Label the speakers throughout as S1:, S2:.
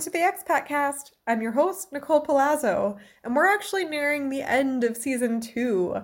S1: To the Expat Cast. I'm your host, Nicole Palazzo, and we're actually nearing the end of season two.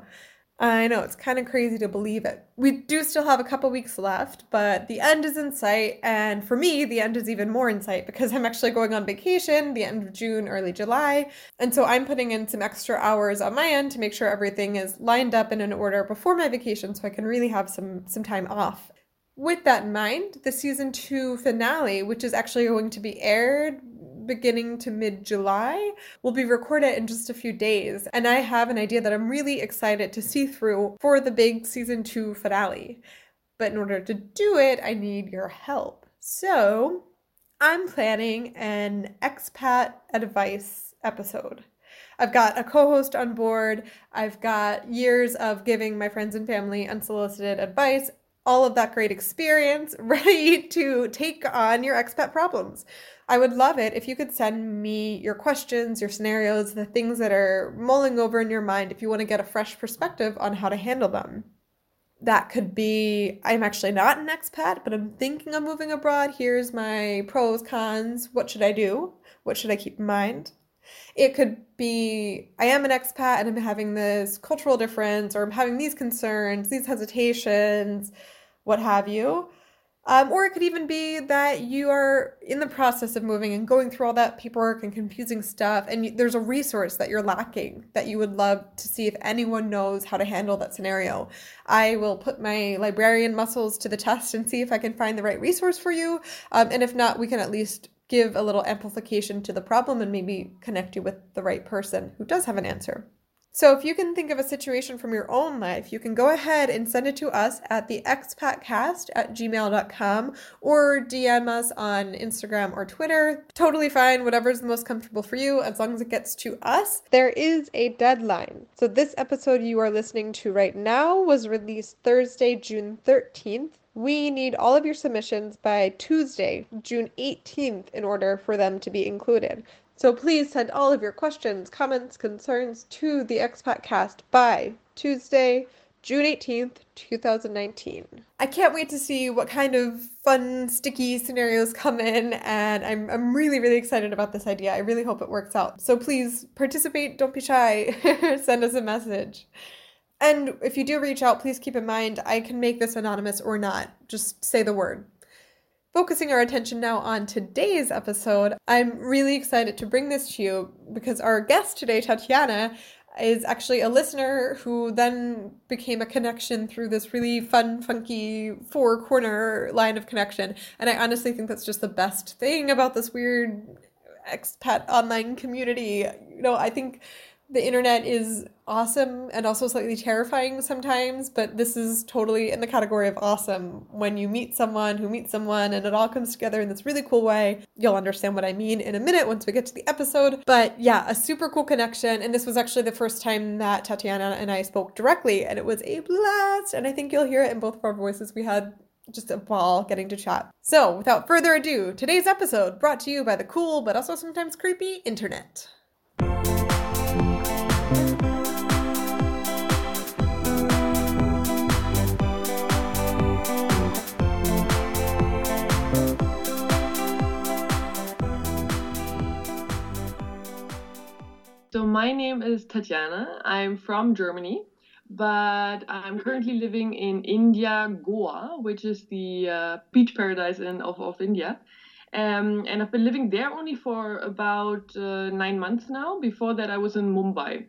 S1: I know, it's kind of crazy to believe it. We do still have a couple weeks left, but the end is in sight, and for me, the end is even more in sight because I'm actually going on vacation the end of June, early July, and so I'm putting in some extra hours on my end to make sure everything is lined up and in order before my vacation so I can really have some some time off. With that in mind, the season two finale, which is actually going to be aired beginning to mid July, will be recorded in just a few days. And I have an idea that I'm really excited to see through for the big season two finale. But in order to do it, I need your help. So I'm planning an expat advice episode. I've got a co host on board. I've got years of giving my friends and family unsolicited advice all of that great experience ready to take on your expat problems. I would love it if you could send me your questions, your scenarios, the things that are mulling over in your mind if you want to get a fresh perspective on how to handle them. That could be I'm actually not an expat, but I'm thinking of moving abroad. Here's my pros, cons. What should I do? What should I keep in mind? It could be I am an expat and I'm having this cultural difference, or I'm having these concerns, these hesitations what have you. Um, or it could even be that you are in the process of moving and going through all that paperwork and confusing stuff, and you, there's a resource that you're lacking that you would love to see if anyone knows how to handle that scenario. I will put my librarian muscles to the test and see if I can find the right resource for you. Um, and if not, we can at least give a little amplification to the problem and maybe connect you with the right person who does have an answer. So if you can think of a situation from your own life, you can go ahead and send it to us at the expatcast at gmail.com or DM us on Instagram or Twitter. Totally fine, whatever's the most comfortable for you, as long as it gets to us. There is a deadline. So this episode you are listening to right now was released Thursday, June 13th. We need all of your submissions by Tuesday, June 18th, in order for them to be included. So please send all of your questions, comments, concerns to the Expat Cast by Tuesday, June 18th, 2019. I can't wait to see what kind of fun, sticky scenarios come in, and I'm, I'm really, really excited about this idea. I really hope it works out. So please participate, don't be shy, send us a message. And if you do reach out, please keep in mind I can make this anonymous or not. Just say the word. Focusing our attention now on today's episode, I'm really excited to bring this to you because our guest today, Tatjana, is actually a listener who then became a connection through this really fun, funky four corner line of connection. And I honestly think that's just the best thing about this weird expat online community. You know, I think the internet is awesome and also slightly terrifying sometimes, but this is totally in the category of awesome. When you meet someone who meets someone and it all comes together in this really cool way, you'll understand what I mean in a minute once we get to the episode. But yeah, a super cool connection. And this was actually the first time that Tatjana and I spoke directly, and it was a blast. And I think you'll hear it in both of our voices. We had just a ball getting to chat. So, without further ado, today's episode brought to you by the cool but also sometimes creepy internet.
S2: So my name is Tatjana. I'm from Germany, but I'm currently living in India, Goa, which is the uh, beach paradise in, of, of India. Um, and I've been living there only for about uh, nine months now. Before that, I was in Mumbai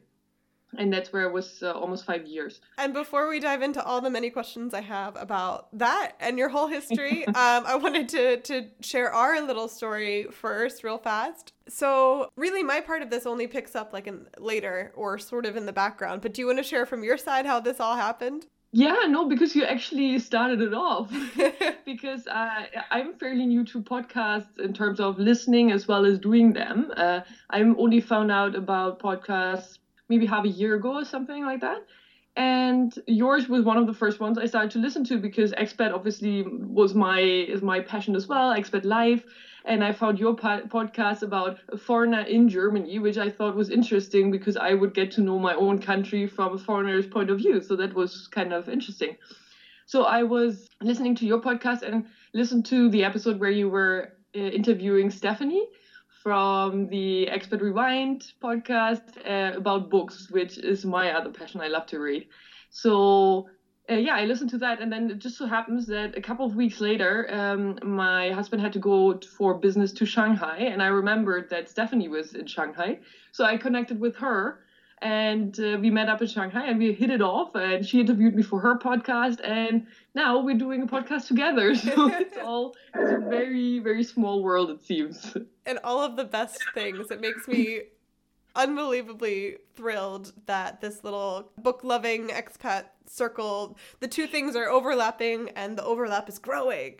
S2: and that's where I was uh, almost five years.
S1: And before we dive into all the many questions I have about that and your whole history, um, I wanted to to share our little story first, real fast. So, really, my part of this only picks up like in later or sort of in the background. But do you want to share from your side how this all happened?
S2: Yeah, no, because you actually started it off. because uh, I'm fairly new to podcasts in terms of listening as well as doing them. Uh, I'm only found out about podcasts maybe half a year ago or something like that. And yours was one of the first ones I started to listen to because expat obviously was my is my passion as well, expat life. And I found your po- podcast about a foreigner in Germany, which I thought was interesting because I would get to know my own country from a foreigner's point of view. So that was kind of interesting. So I was listening to your podcast and listened to the episode where you were uh, interviewing Stephanie from the Expert Rewind podcast uh, about books, which is my other passion. I love to read. So uh, yeah, I listened to that, and then it just so happens that a couple of weeks later, um, my husband had to go for business to Shanghai, and I remembered that Stephanie was in Shanghai, so I connected with her, and uh, we met up in Shanghai, and we hit it off, and she interviewed me for her podcast, and now we're doing a podcast together. So it's all it's a very very small world, it seems.
S1: And all of the best things. It makes me unbelievably thrilled that this little book loving expat circle, the two things are overlapping and the overlap is growing.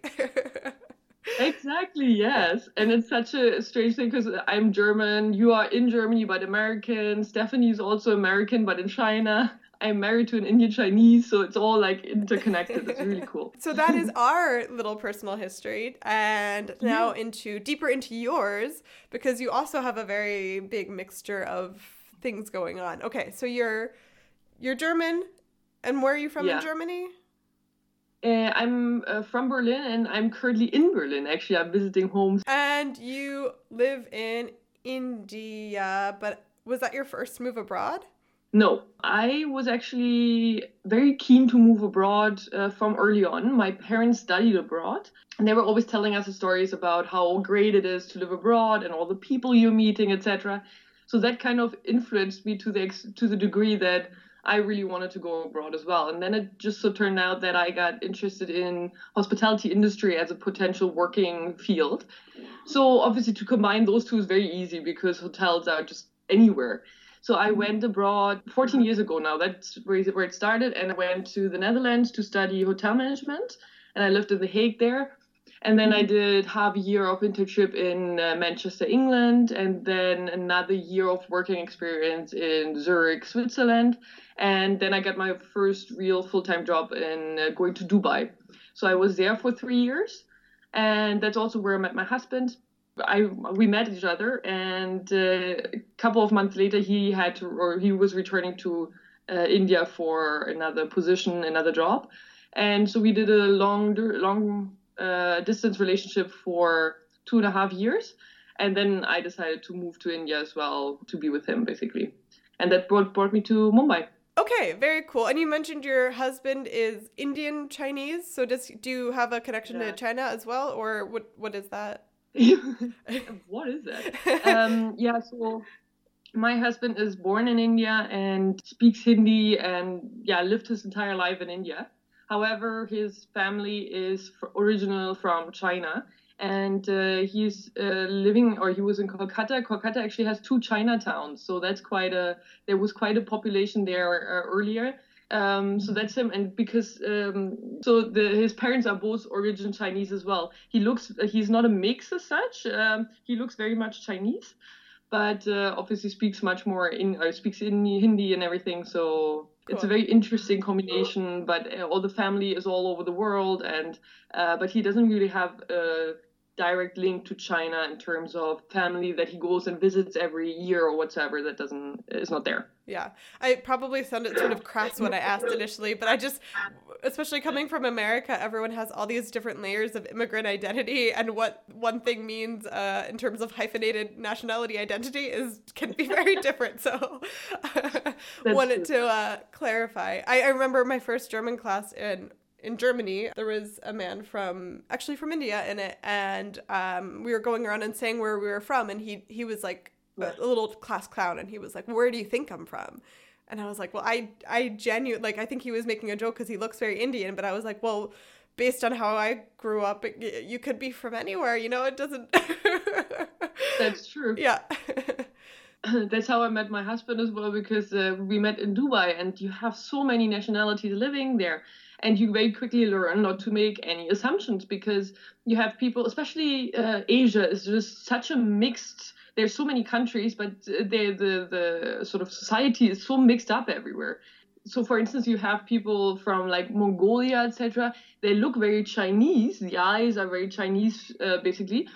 S2: exactly, yes. And it's such a strange thing because I'm German, you are in Germany but American, Stephanie is also American but in China. I'm married to an Indian Chinese, so it's all like interconnected. It's really cool.
S1: so that is our little personal history, and now yeah. into deeper into yours because you also have a very big mixture of things going on. Okay, so you're you're German, and where are you from yeah. in Germany?
S2: Uh, I'm uh, from Berlin, and I'm currently in Berlin. Actually, I'm visiting home.
S1: And you live in India, but was that your first move abroad?
S2: No, I was actually very keen to move abroad uh, from early on. My parents studied abroad, and they were always telling us stories about how great it is to live abroad and all the people you're meeting, etc. So that kind of influenced me to the ex- to the degree that I really wanted to go abroad as well. And then it just so turned out that I got interested in hospitality industry as a potential working field. So obviously to combine those two is very easy because hotels are just anywhere. So I mm-hmm. went abroad 14 years ago now. That's where it started. And I went to the Netherlands to study hotel management. And I lived in The Hague there. And then I mm-hmm. did half a year of internship in uh, Manchester, England, and then another year of working experience in Zurich, Switzerland. And then I got my first real full time job in uh, going to Dubai. So I was there for three years. And that's also where I met my husband. I we met each other, and uh, a couple of months later, he had to, or he was returning to uh, India for another position, another job, and so we did a long, long uh, distance relationship for two and a half years, and then I decided to move to India as well to be with him, basically, and that brought brought me to Mumbai.
S1: Okay, very cool. And you mentioned your husband is Indian Chinese. So does do you have a connection yeah. to China as well, or what? What is that?
S2: what is that? Um, yeah, so my husband is born in India and speaks Hindi and yeah, lived his entire life in India. However, his family is original from China and uh, he's uh, living or he was in Kolkata. Kolkata actually has two Chinatowns, so that's quite a there was quite a population there uh, earlier. Um, so that's him, and because um, so the his parents are both origin Chinese as well. He looks he's not a mix as such. Um, he looks very much Chinese, but uh, obviously speaks much more in or speaks in Hindi and everything. So cool. it's a very interesting combination. But uh, all the family is all over the world, and uh, but he doesn't really have a direct link to China in terms of family that he goes and visits every year or whatever. That doesn't is not there.
S1: Yeah, I probably sounded sort of crass when I asked initially, but I just, especially coming from America, everyone has all these different layers of immigrant identity, and what one thing means uh, in terms of hyphenated nationality identity is can be very different. So, wanted to uh, clarify. I, I remember my first German class in in Germany, there was a man from actually from India in it, and um, we were going around and saying where we were from, and he he was like a little class clown and he was like where do you think i'm from? And i was like well i i genuinely like i think he was making a joke because he looks very indian but i was like well based on how i grew up it, you could be from anywhere you know it doesn't
S2: that's true.
S1: Yeah
S2: that's how i met my husband as well because uh, we met in dubai and you have so many nationalities living there and you very quickly learn not to make any assumptions because you have people especially uh, asia is just such a mixed there's so many countries, but the the the sort of society is so mixed up everywhere. So, for instance, you have people from like Mongolia, etc. They look very Chinese. The eyes are very Chinese, uh, basically,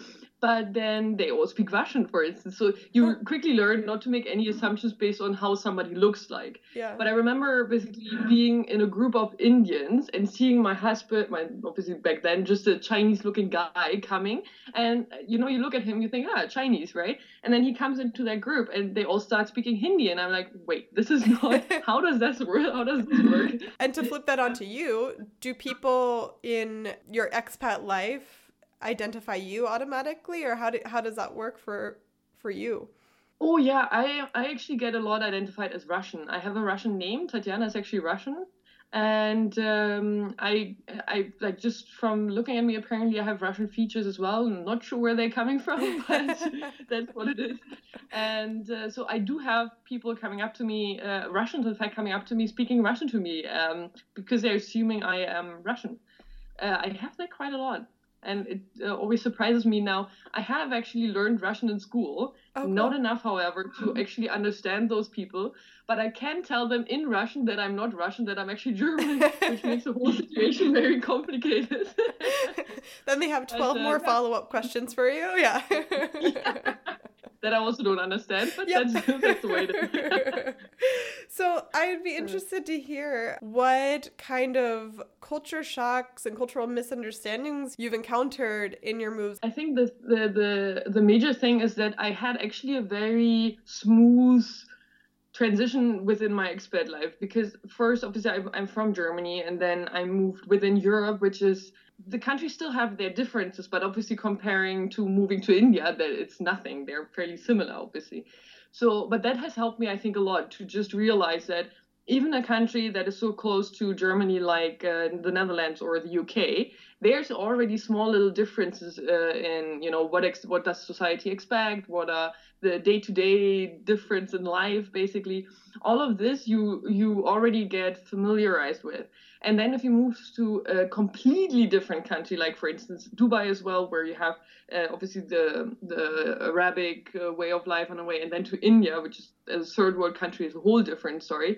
S2: but then they all speak Russian, for instance. So you quickly learn not to make any assumptions based on how somebody looks like.
S1: Yeah.
S2: But I remember basically being in a group of Indians and seeing my husband, my obviously back then just a Chinese looking guy coming, and you know you look at him, you think ah Chinese, right? And then he comes into that group and they all start speaking Hindi, and I'm like, wait, this is not. how does this work? How does this work?
S1: and to flip that onto you, do people in your expat life identify you automatically or how do, how does that work for for you?
S2: Oh yeah, I I actually get a lot identified as Russian. I have a Russian name. Tatjana is actually Russian, and um, I I like just from looking at me. Apparently, I have Russian features as well. I'm not sure where they're coming from, but that's what it is. And uh, so I do have people coming up to me, uh, Russians in fact, coming up to me speaking Russian to me um, because they're assuming I am Russian. Uh, I have that quite a lot and it uh, always surprises me now. I have actually learned Russian in school, oh, not enough, however, to actually understand those people. But I can tell them in Russian that I'm not Russian, that I'm actually German, which makes the whole situation very complicated.
S1: then they have 12 but, uh, more follow up questions for you. Yeah.
S2: yeah. That I also don't understand, but yep. that's, that's the way to.
S1: so I'd be interested to hear what kind of culture shocks and cultural misunderstandings you've encountered in your moves.
S2: I think the the the, the major thing is that I had actually a very smooth transition within my expat life because first obviously I'm from Germany and then I moved within Europe which is the countries still have their differences but obviously comparing to moving to India that it's nothing. They're fairly similar obviously. So but that has helped me I think a lot to just realize that even a country that is so close to Germany like uh, the Netherlands or the UK, there's already small little differences uh, in you know what ex- what does society expect, what are the day-to-day difference in life, basically. All of this you you already get familiarized with, and then if you move to a completely different country, like for instance Dubai as well, where you have uh, obviously the the Arabic uh, way of life on a way, and then to India, which is a third world country, is a whole different story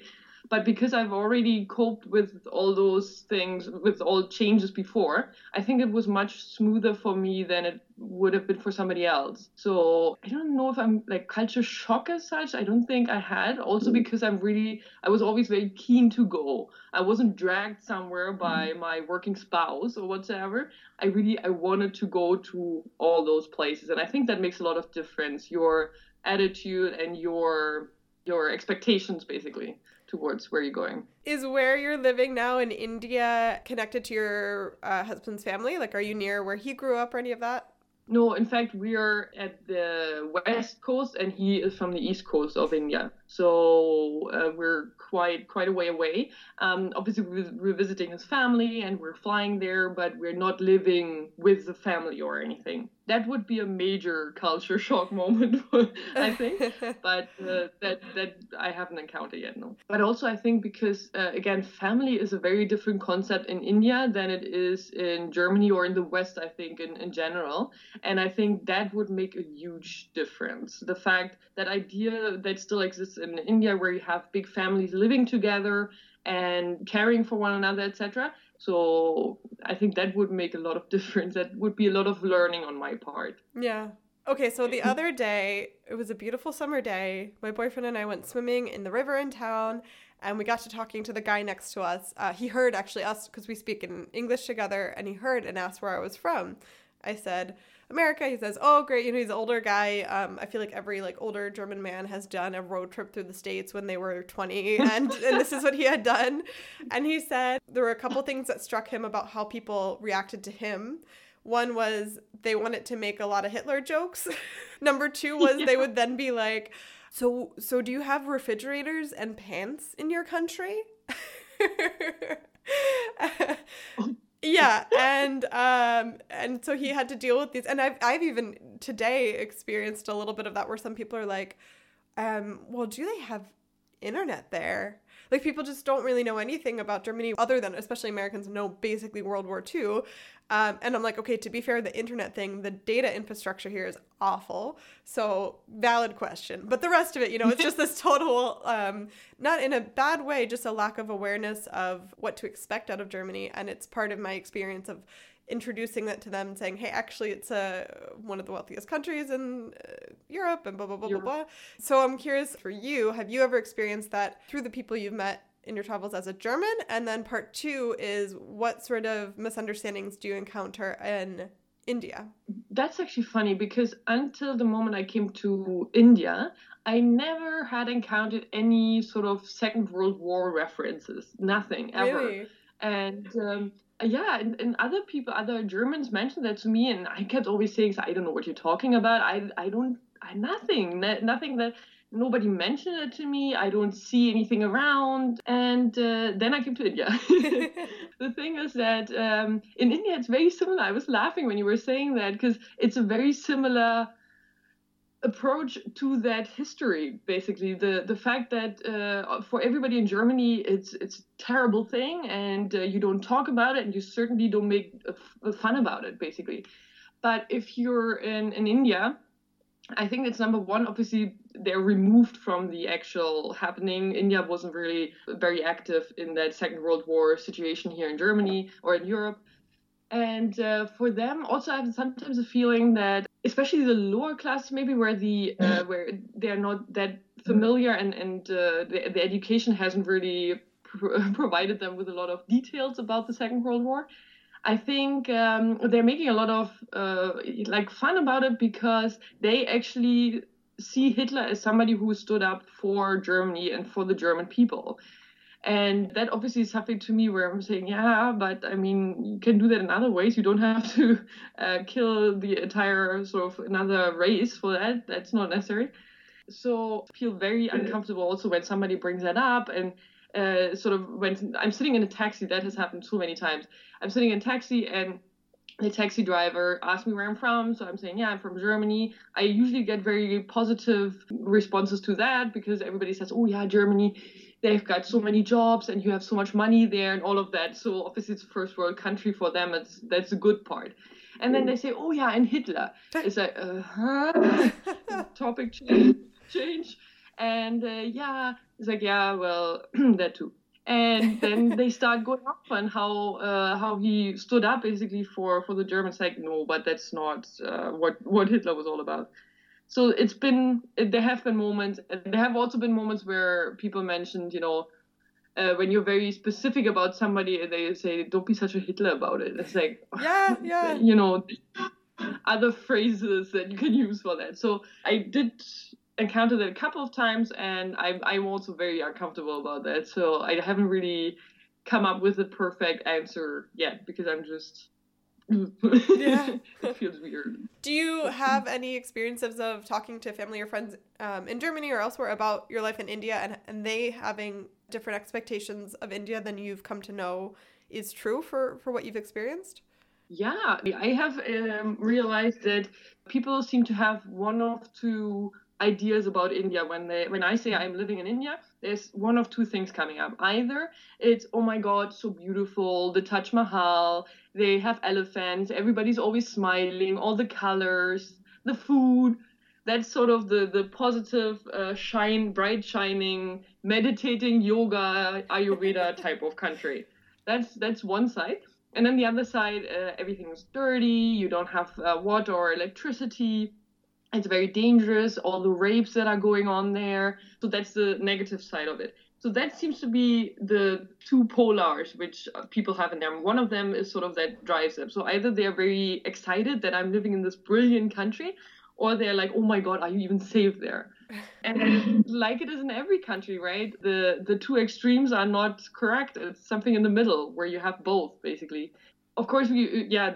S2: but because I've already coped with all those things, with all changes before, I think it was much smoother for me than it would have been for somebody else. So I don't know if I'm like culture shock as such. I don't think I had. Also mm. because I'm really, I was always very keen to go. I wasn't dragged somewhere by mm. my working spouse or whatsoever. I really, I wanted to go to all those places, and I think that makes a lot of difference. Your attitude and your your expectations basically towards where you're going.
S1: Is where you're living now in India connected to your uh, husband's family? Like, are you near where he grew up or any of that?
S2: No, in fact, we are at the west coast, and he is from the east coast of India. So uh, we're quite quite a way away. Um, obviously, we're visiting his family, and we're flying there, but we're not living with the family or anything that would be a major culture shock moment, I think. but uh, that that I haven't encountered yet, no. But also, I think because uh, again, family is a very different concept in India than it is in Germany or in the West. I think in in general, and I think that would make a huge difference. The fact that idea that still exists in India, where you have big families living together and caring for one another, etc so I think that would make a lot of difference. That would be a lot of learning on my part.
S1: Yeah. Okay, so the other day, it was a beautiful summer day. My boyfriend and I went swimming in the river in town, and we got to talking to the guy next to us. Uh, he heard actually us because we speak in English together, and he heard and asked where I was from. I said, America. He says, "Oh, great! You know, he's an older guy. Um, I feel like every like older German man has done a road trip through the states when they were 20, and and this is what he had done." And he said there were a couple things that struck him about how people reacted to him. One was they wanted to make a lot of Hitler jokes. Number two was yeah. they would then be like, "So, so do you have refrigerators and pants in your country?" yeah and um and so he had to deal with these and i've i've even today experienced a little bit of that where some people are like um well do they have internet there Like people just don't really know anything about Germany other than, especially Americans, know basically World War II. Um, and I'm like, okay, to be fair, the internet thing, the data infrastructure here is awful. So valid question. But the rest of it, you know, it's just this total, um, not in a bad way, just a lack of awareness of what to expect out of Germany. And it's part of my experience of introducing that to them and saying, hey, actually, it's uh, one of the wealthiest countries in uh, Europe and blah, blah, blah, Europe. blah, blah. So I'm curious for you, have you ever experienced that through the people you've met in your travels as a German? And then part two is what sort of misunderstandings do you encounter in India?
S2: That's actually funny because until the moment I came to India, I never had encountered any sort of Second World War references. Nothing ever. Really? And um, yeah, and, and other people, other Germans mentioned that to me, and I kept always saying, "I don't know what you're talking about. I, I don't, I nothing, nothing that nobody mentioned it to me. I don't see anything around." And uh, then I came to India. the thing is that um, in India it's very similar. I was laughing when you were saying that because it's a very similar approach to that history basically. The the fact that uh, for everybody in germany it's it's a terrible thing and uh, you don't talk about it and you certainly don't make fun about it basically. But if you're in, in india i think it's number one obviously they're removed from the actual happening. India wasn't really very active in that second world war situation here in germany or in europe. And uh, for them also i have sometimes a feeling that especially the lower class maybe where the uh, mm-hmm. where they're not that familiar and and uh, the, the education hasn't really pr- provided them with a lot of details about the second world war i think um, they're making a lot of uh, like fun about it because they actually see hitler as somebody who stood up for germany and for the german people and that obviously is something to me where I'm saying, yeah, but I mean, you can do that in other ways. You don't have to uh, kill the entire sort of another race for that. That's not necessary. So I feel very uncomfortable also when somebody brings that up and uh, sort of when I'm sitting in a taxi, that has happened so many times. I'm sitting in a taxi and the taxi driver asked me where I'm from. So I'm saying, yeah, I'm from Germany. I usually get very positive responses to that because everybody says, oh, yeah, Germany they've got so many jobs and you have so much money there and all of that. So obviously it's a first world country for them. It's that's a good part. And then they say, oh yeah, and Hitler. It's like, uh huh. Topic change. change. And uh, yeah, it's like, yeah, well, that too. And then they start going off on how uh, how he stood up basically for for the Germans. Like, no, but that's not uh, what what Hitler was all about so it's been there have been moments there have also been moments where people mentioned you know uh, when you're very specific about somebody they say don't be such a hitler about it. It's like
S1: yeah yeah.
S2: you know other phrases that you can use for that. So i did encounter that a couple of times and I'm, I'm also very uncomfortable about that. So i haven't really come up with a perfect answer yet because i'm just yeah. it feels weird.
S1: Do you have any experiences of talking to family or friends um, in Germany or elsewhere about your life in India and, and they having different expectations of India than you've come to know is true for, for what you've experienced?
S2: Yeah, I have um, realized that people seem to have one of two ideas about India when they when I say I'm living in India, there's one of two things coming up. Either it's oh my god, so beautiful, the Taj Mahal, they have elephants, everybody's always smiling, all the colors, the food. That's sort of the the positive, uh, shine, bright shining, meditating, yoga, Ayurveda type of country. That's that's one side. And then the other side, uh, everything is dirty. You don't have uh, water or electricity it's very dangerous all the rapes that are going on there so that's the negative side of it so that seems to be the two polars which uh, people have in there one of them is sort of that drives them. So either they're very excited that i'm living in this brilliant country or they're like oh my god are you even safe there? And like it is in every country right the the two extremes are not correct. It's something in the middle where you have both basically. Of course, you yeah,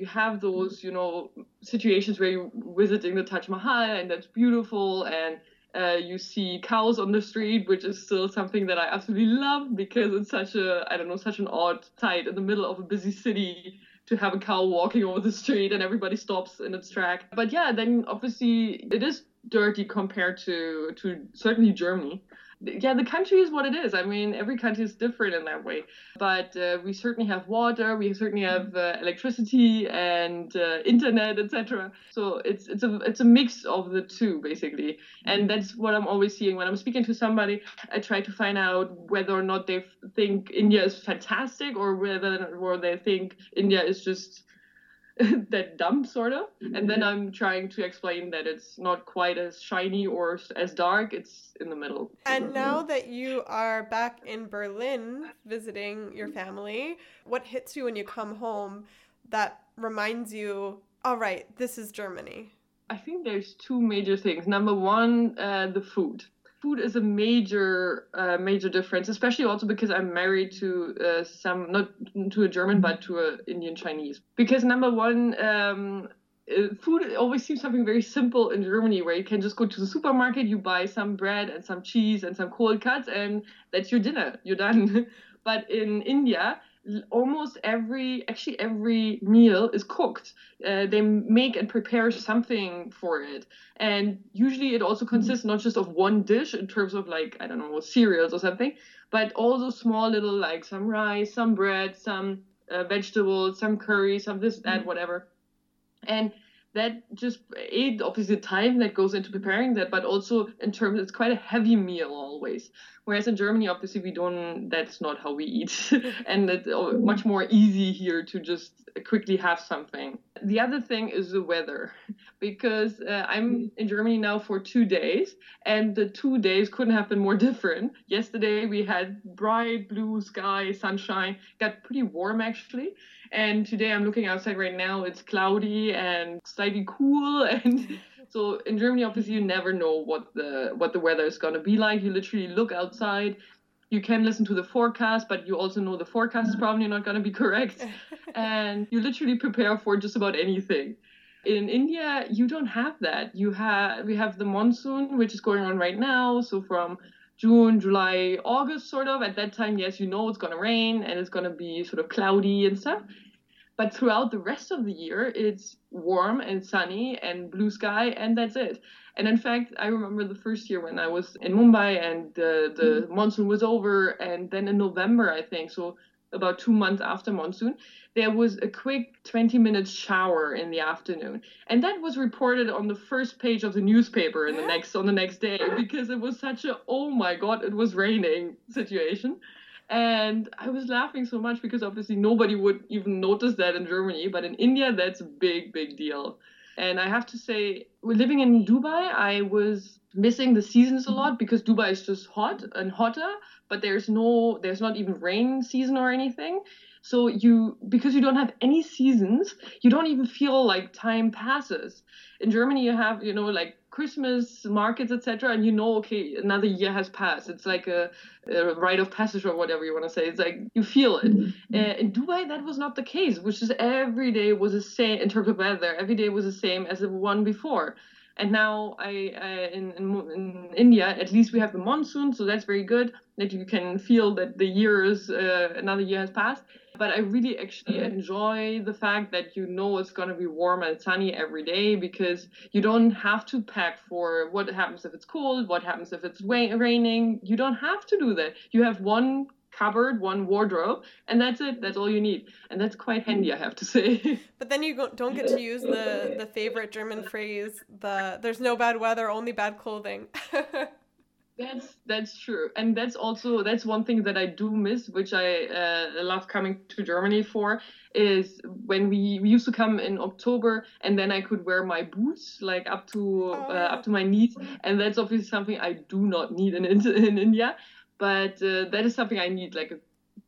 S2: you have those you know situations where you're visiting the Taj Mahal and that's beautiful, and uh, you see cows on the street, which is still something that I absolutely love because it's such a I don't know such an odd sight in the middle of a busy city to have a cow walking over the street and everybody stops in its track. But yeah, then obviously it is dirty compared to to certainly Germany. Yeah, the country is what it is. I mean, every country is different in that way. But uh, we certainly have water, we certainly have uh, electricity and uh, internet, etc. So it's it's a it's a mix of the two basically, and that's what I'm always seeing when I'm speaking to somebody. I try to find out whether or not they think India is fantastic or whether or they think India is just that dumb sort of. And then i'm trying to explain that it's not quite as shiny or as dark. It's in the middle.
S1: And now that you are back in berlin visiting your family what hits you when you come home that reminds you all right this is germany
S2: i think there's two major things. Number one uh, the food food is a major uh, major difference, especially also because I'm married to uh, some not to a German but to an Indian Chinese. Because number one. Um, uh, food always seems something very simple in Germany, where you can just go to the supermarket, you buy some bread and some cheese and some cold cuts, and that's your dinner. You're done. but in India, almost every actually every meal is cooked uh, they make and prepare something for it and usually it also mm-hmm. consists not just of one dish in terms of like i don't know cereals or something but also small little like some rice some bread some uh, vegetables some curry some this that mm-hmm. whatever and that just aid obviously time that goes into preparing that but also in terms it's quite a heavy meal always whereas in germany obviously we don't that's not how we eat and it's much more easy here to just quickly have something the other thing is the weather because uh, i'm in germany now for two days and the two days couldn't have been more different yesterday we had bright blue sky sunshine got pretty warm actually and today I'm looking outside right now. It's cloudy and slightly cool. And so in Germany, obviously, you never know what the what the weather is gonna be like. You literally look outside. You can listen to the forecast, but you also know the forecast is mm. probably not gonna be correct. and you literally prepare for just about anything. In India, you don't have that. You have we have the monsoon, which is going on right now. So from June, July, August, sort of. At that time, yes, you know it's going to rain and it's going to be sort of cloudy and stuff. But throughout the rest of the year, it's warm and sunny and blue sky, and that's it. And in fact, I remember the first year when I was in Mumbai and the, the mm-hmm. monsoon was over, and then in November, I think, so about two months after monsoon, there was a quick 20 minute shower in the afternoon. And that was reported on the first page of the newspaper in the next on the next day because it was such a oh my god, it was raining situation. And I was laughing so much because obviously nobody would even notice that in Germany, but in India that's a big, big deal. And I have to say, living in Dubai, I was missing the seasons a lot because Dubai is just hot and hotter, but there's no, there's not even rain season or anything. So you, because you don't have any seasons, you don't even feel like time passes. In Germany, you have, you know, like Christmas markets, etc., and you know, okay, another year has passed. It's like a, a rite of passage or whatever you want to say. It's like you feel it. Mm-hmm. Uh, in Dubai, that was not the case, which is every day was the same in terms of weather. Every day was the same as the one before. And now I, I in, in, in India, at least we have the monsoon, so that's very good that you can feel that the years uh, another year has passed. But i really actually enjoy the fact that you know it's going to be warm and sunny every day because you don't have to pack for what happens if it's cold what happens if it's raining. You don't have to do that. You have one cupboard, one wardrobe, and that's it. That's all you need, and that's quite handy, I have to say.
S1: But then you don't get to use the the favorite German phrase: "the There's no bad weather, only bad clothing."
S2: That's that's true, and that's also that's one thing that I do miss, which I uh, love coming to Germany for, is when we, we used to come in October, and then I could wear my boots like up to uh, oh, up to my knees, and that's obviously something I do not need in in India, but uh, that is something I need, like a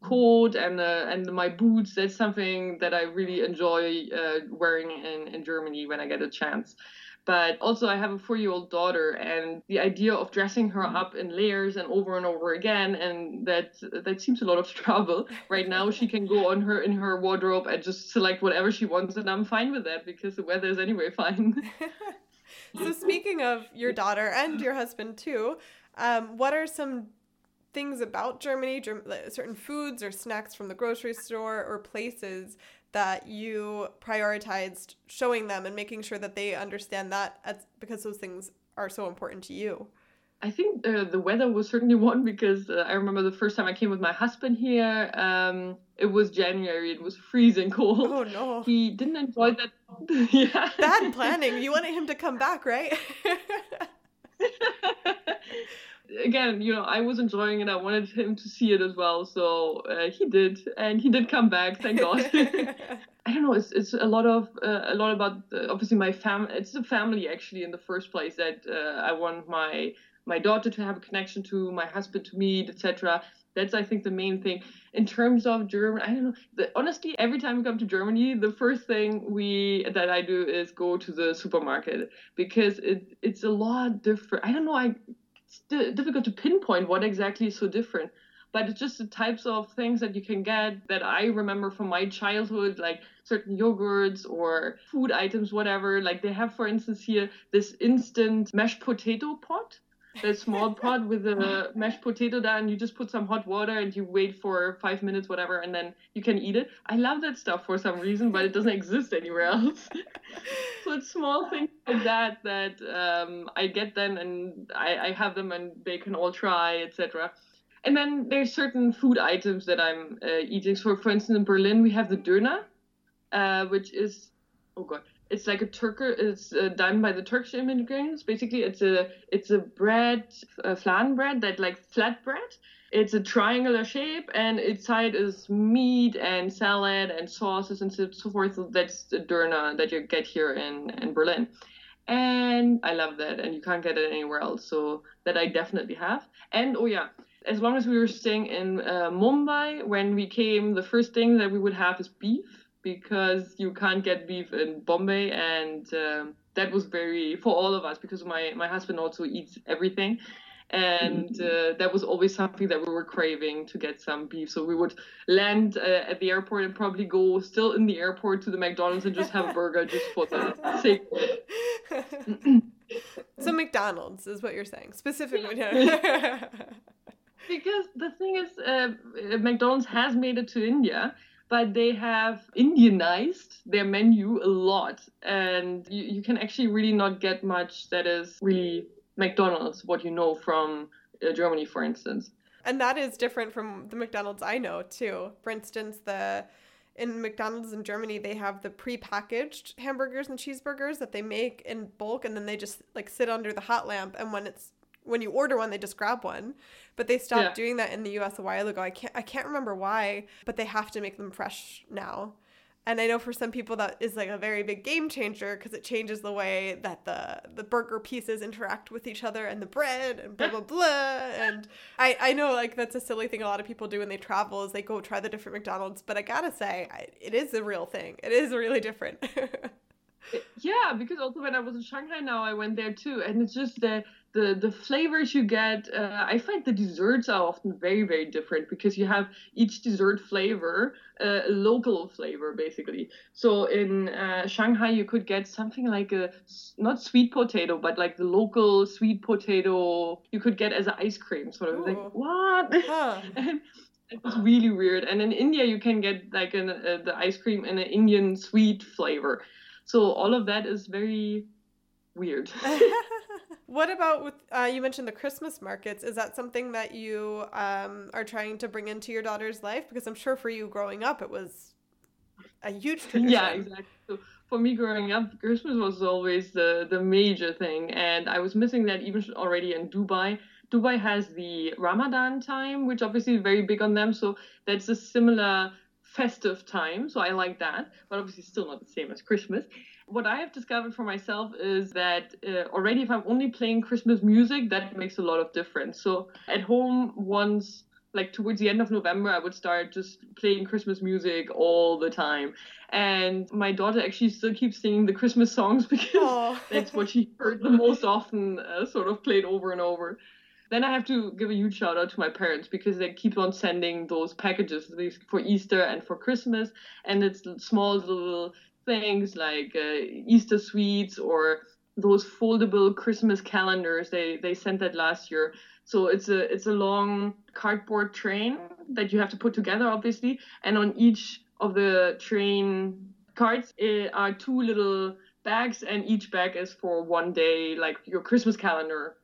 S2: coat and uh, and my boots. That's something that I really enjoy uh, wearing in in Germany when I get a chance. But also, I have a four year old daughter, and the idea of dressing her up in layers and over and over again, and that that seems a lot of trouble. Right now, she can go on her in her wardrobe and just select whatever she wants, and I'm fine with that because the weather is anyway fine.
S1: so, speaking of your daughter and your husband too, um, what are some things about Germany, certain foods or snacks from the grocery store or places that you prioritized showing them and making sure that they understand that as, because those things are so important to you?
S2: I think uh, the weather was certainly one because uh, I remember the first time I came with my husband here. Um, it was January. It was freezing cold.
S1: Oh no!
S2: He didn't enjoy that. yeah.
S1: Bad planning. You wanted him to come back, right?
S2: Again, you know, I was enjoying it. I wanted him to see it as well, so uh, he did, and he did come back. Thank God. I don't know. It's it's a lot of uh, a lot about uh, obviously my family. It's the family actually in the first place that uh, I want my my daughter to have a connection to, my husband to meet, etc. That's I think the main thing. In terms of German, I don't know. The, honestly, every time we come to Germany, the first thing we that I do is go to the supermarket because it it's a lot different. I don't know. I it's difficult to pinpoint what exactly is so different but it's just the types of things that you can get that I remember from my childhood, like certain yogurts or food items, whatever. Like they have, for instance, here this instant mashed potato pot a small pot with a mashed potato there and you just put some hot water and you wait for five minutes whatever and then you can eat it. I love that stuff for some reason but it doesn't exist anywhere else. So it's small things like that that um, i get them and I, I have them and they can all try etc and then there's certain food items that i'm uh, eating. So for instance in berlin we have the döner uh, which is oh god it's like a turker it's uh, done by the turkish immigrants. Basically it's a it's a bread a flan bread that like flat bread it's a triangular shape and inside is meat and salad and sauces and so forth. That's the döner that you get here in in berlin. And i love that and you can't get it anywhere else so that i definitely have. And oh yeah as long as we were staying in uh, mumbai when we came the first thing that we would have is beef because you can't get beef in Bombay, and um, that was very for all of us because my my husband also eats everything, and mm-hmm. uh, that was always something that we were craving to get some beef. So we would land uh, at the airport and probably go still in the airport to the McDonald's and just have a burger just for the sake.
S1: so McDonald's is what you're saying specifically.
S2: because the thing is, uh, McDonald's has made it to India but they have Indianized their menu a lot, and you, you can actually really not get much that is really McDonald's, what you know from uh, Germany, for instance.
S1: And that is different from the McDonald's I know too. For instance, the in McDonald's in Germany, they have the pre-packaged hamburgers and cheeseburgers that they make in bulk, and then they just like sit under the hot lamp. And when it's when you order one, they just grab one. But they stopped yeah. doing that in the US a while ago. I can't I can't remember why, but they have to make them fresh now. And I know for some people that is like a very big game changer because it changes the way that the the burger pieces interact with each other and the bread and blah blah blah. And I I know like that's a silly thing a lot of people do when they travel is they go try the different McDonald's. But I gotta say, I, it is a real thing. It is really different.
S2: yeah, because also when I was in Shanghai now, I went there too, and it's just the the the flavors you get. Uh, I find the desserts are often very very different because you have each dessert flavor uh, a local flavor basically. So in uh, Shanghai, you could get something like a not sweet potato, but like the local sweet potato you could get as an ice cream. Sort of Ooh. like what? Huh. it was really weird. And in India, you can get like an, uh, the ice cream in an Indian sweet flavor. So all of that is very weird.
S1: what about with uh, you mentioned the Christmas markets? Is that something that you um, are trying to bring into your daughter's life? Because I'm sure for you growing up, it was a huge tradition.
S2: Yeah, exactly. So for me growing up, Christmas was always the the major thing, and I was missing that even already in Dubai. Dubai has the Ramadan time, which obviously is very big on them. So that's a similar festive time. So I like that, but obviously still not the same as Christmas. What I have discovered for myself is that uh, already if I'm only playing Christmas music, that makes a lot of difference. So at home, once like towards the end of November, I would start just playing Christmas music all the time. And my daughter actually still keeps singing the Christmas songs because that's what she heard the most often, uh, sort of played over and over. Then I have to give a huge shout out to my parents because they keep on sending those packages for Easter and for Christmas, and it's small little things like uh, Easter sweets or those foldable Christmas calendars. They they sent that last year. So it's a it's a long cardboard train that you have to put together, obviously, and on each of the train cards eh, are two little bags, and each bag is for one day, like your Christmas calendar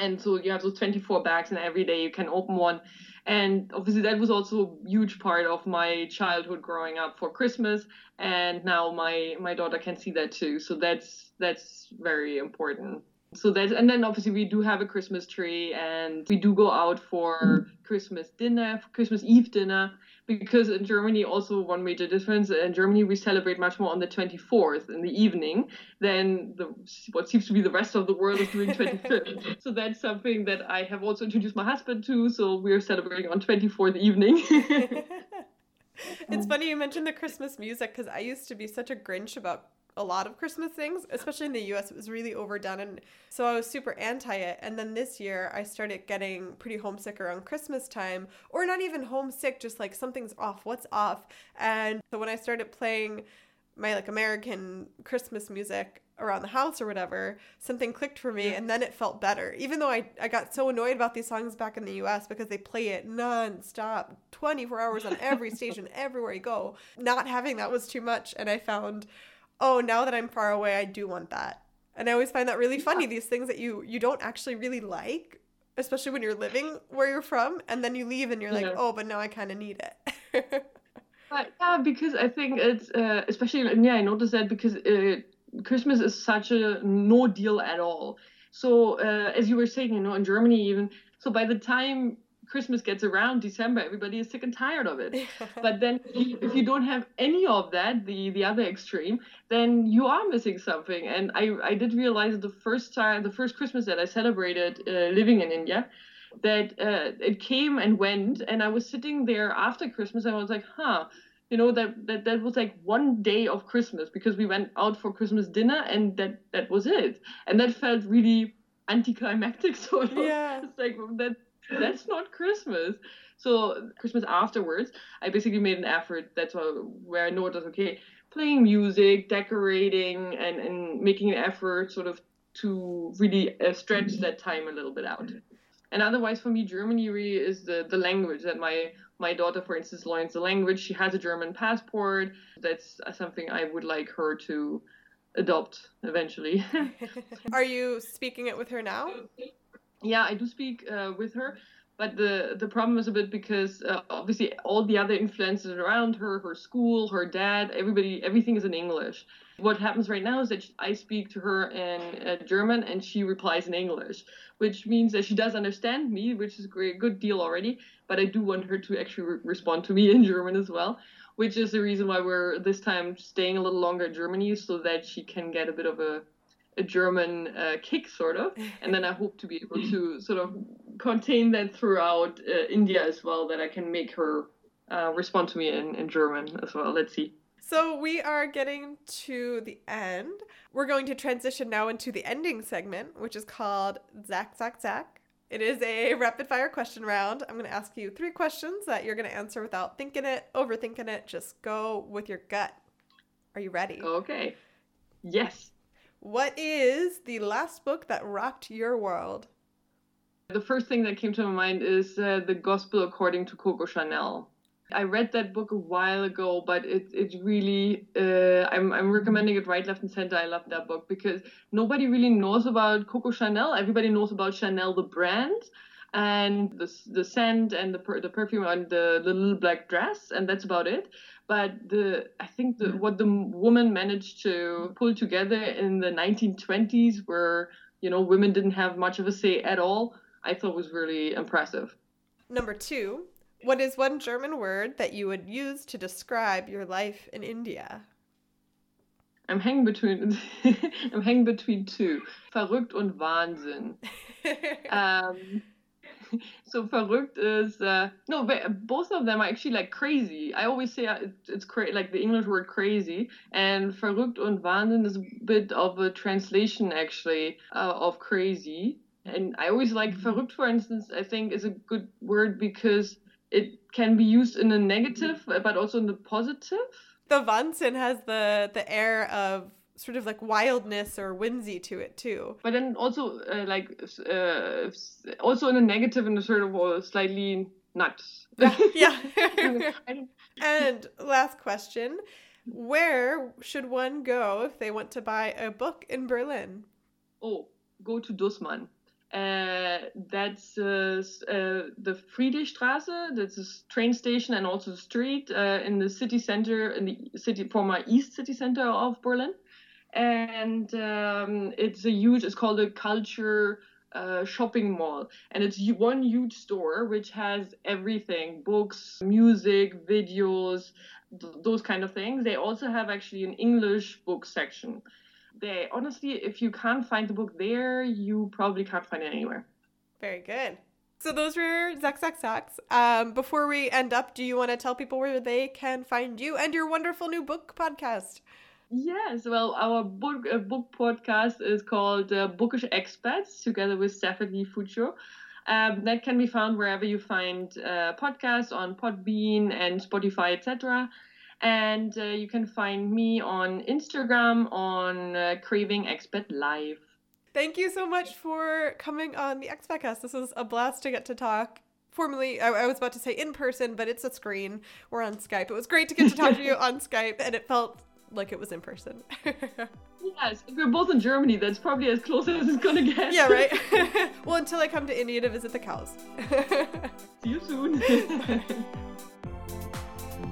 S2: and so you have those 24 bags and every day you can open one. And obviously that was also a huge part of my childhood growing up for christmas and now my my daughter can see that too. So that's that's very important. So that's and then obviously we do have a christmas tree and we do go out for christmas dinner christmas eve dinner because in Germany also one major difference in Germany we celebrate much more on the 24th in the evening than the what seems to be the rest of the world is doing 25th. so that's something that I have also introduced my husband to. So we're celebrating on 24th evening.
S1: it's um, funny you mentioned the Christmas music because I used to be such a Grinch about a lot of Christmas things, especially in the US. It was really overdone. And so I was super anti it. And then this year, I started getting pretty homesick around Christmas time, or not even homesick, just like something's off. What's off? And so when I started playing my like American Christmas music around the house or whatever, something clicked for me and then it felt better. Even though I, I got so annoyed about these songs back in the US because they play it non-stop, 24 hours on every station, everywhere you go. Not having that was too much and I found oh, now that I'm far away, I do want that. And I always find that really funny. These things that you you don't actually really like, especially when you're living where you're from, and then you leave and you're like, oh, but now I kind of need
S2: it. but, yeah, because I think it's uh, especially yeah, I noticed that because uh, Christmas is such a no deal at all. So uh, as you were saying, you know, in Germany even, so by the time Christmas gets around December, everybody is sick and tired of it. but then if you don't have any of that, the the other extreme, then you are missing something. And I I did realize the first time, the first Christmas that I celebrated uh, living in India, that uh, it came and went, and I was sitting there after Christmas, and I was like, huh. You know that, that that was like one day of Christmas because we went out for Christmas dinner and that that was it and that felt really anticlimactic sort of.
S1: Yeah.
S2: It's like that that's not Christmas. So Christmas afterwards, I basically made an effort. That's where I know it was okay. Playing music, decorating, and and making an effort, sort of to really uh, stretch that time a little bit out. And otherwise, for me, Germany really is the the language that my my daughter, for instance, learns the language. She has a German passport. That's something I would like her to adopt eventually.
S1: Are you speaking it with her now?
S2: yeah, I do speak uh, with her, but the the problem is a bit because uh, obviously all the other influences around her, her school, her dad, everybody, everything is in English. What happens right now is that I speak to her in uh, German and she replies in English, which means that she does understand me, which is a great, good deal already. But I do want her to actually re- respond to me in German as well, which is the reason why we're this time staying a little longer in Germany so that she can get a bit of a a German uh, kick, sort of, and then I hope to be able to sort of contain that throughout uh, India as well, that I can make her uh, respond to me in, in German as well. Let's see.
S1: So we are getting to the end. We're going to transition now into the ending segment, which is called Zack, Zack, Zack. It is a rapid fire question round. I'm going to ask you three questions that you're going to answer without thinking it, overthinking it. Just go with your gut. Are you ready?
S2: Okay. Yes.
S1: What is the last book that rocked your world?
S2: The first thing that came to my mind is uh, The Gospel According to Coco Chanel. I read that book a while ago, but it it really uh, I'm I'm recommending it right, left, and center. I love that book because nobody really knows about Coco Chanel. Everybody knows about Chanel the brand, and the the scent and the per, the perfume and the, the little black dress, and that's about it but the I think the, what the woman managed to pull together in the 1920s, where you know women didn't have much of a say at all, I thought was really impressive.
S1: Number two, what is one German word that you would use to describe your life in India?
S2: I'm hanging between I'm hanging between two, verrückt und Wahnsinn. um, so verrückt is uh, no, both of them are actually like crazy. I always say uh, it's, it's crazy, like the English word crazy, and verrückt und Wahnsinn is a bit of a translation actually uh, of crazy. And I always like mm-hmm. verrückt, for instance. I think is a good word because it can be used in a negative, but also in the positive.
S1: The Wahnsinn has the the air of sort of like wildness or whimsy to it too.
S2: But then also uh, like uh, also in a negative and a sort of uh, slightly nuts.
S1: Yeah. and last question. Where should one go if they want to buy a book in Berlin?
S2: Oh, go to Dussmann Uh, that's uh, uh, the Friedrichstraße. That's a train station and also the street uh, in the city center, in the city former East City Center of Berlin. And um, it's a huge. It's called a culture uh, shopping mall, and it's one huge store which has everything: books, music, videos, th- those kind of things. They also have actually an English book section they honestly, if you can't find the book there, you probably can't find it anywhere.
S1: Very good. So those were Zack Zack Zack. Um, before we end up, do you want to tell people where they can find you and your wonderful new book podcast?
S2: Yes, well, our book uh, book podcast is called uh, Bookish Expats, together with Stephanie Fuccio. Um, that can be found wherever you find uh, podcasts on Podbean and Spotify, etc. And uh, you can find me on Instagram on uh, Craving Expat Live.
S1: Thank you so much for coming on the Expatcast. This was a blast to get to talk. Formally, I, I was about to say in person, but it's a screen. We're on Skype. It was great to get to talk to you on Skype, and it felt like it was in person.
S2: yes, if we're both in Germany, that's probably as close as it's gonna get.
S1: Yeah, right. well, until I come to India to visit the cows.
S2: See you soon.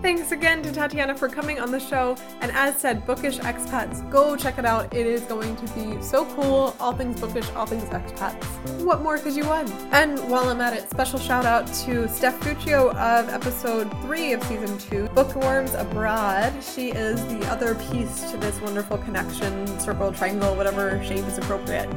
S1: Thanks again to Tatjana for coming on the show. And as said, Bookish Expats, go check it out. It is going to be so cool. All things bookish, all things expats. What more could you want? And while I'm at it, special shout out to Steph Fuccio of episode three of season two, Bookworms Abroad. She is the other piece to this wonderful connection, circle, triangle, whatever shape is appropriate.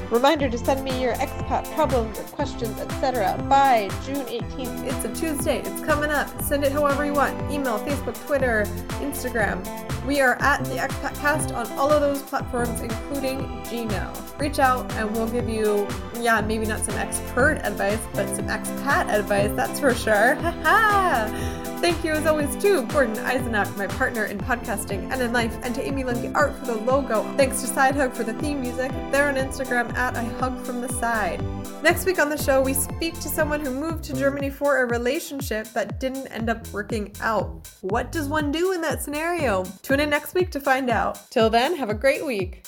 S1: Reminder to send me your expat problems, questions, etc. by June 18th. It's a Tuesday. It's coming up. Send it however you want email, Facebook, Twitter, Instagram. We are at the Expat Cast on all of those platforms, including Gmail. Reach out and we'll give you, yeah, maybe not some expert advice, but some expat advice, that's for sure. Thank you, as always, to Gordon Eisenach, my partner in podcasting and in life, and to Amy Lundy Art for the logo. Thanks to Sidehug for the theme music. They're on Instagram at I Hug From The Side. Next week on the show, we speak to someone who moved to Germany for a relationship that didn't end up working out. What does one do in that scenario? Tune in next week to find out. Till then, have a great week.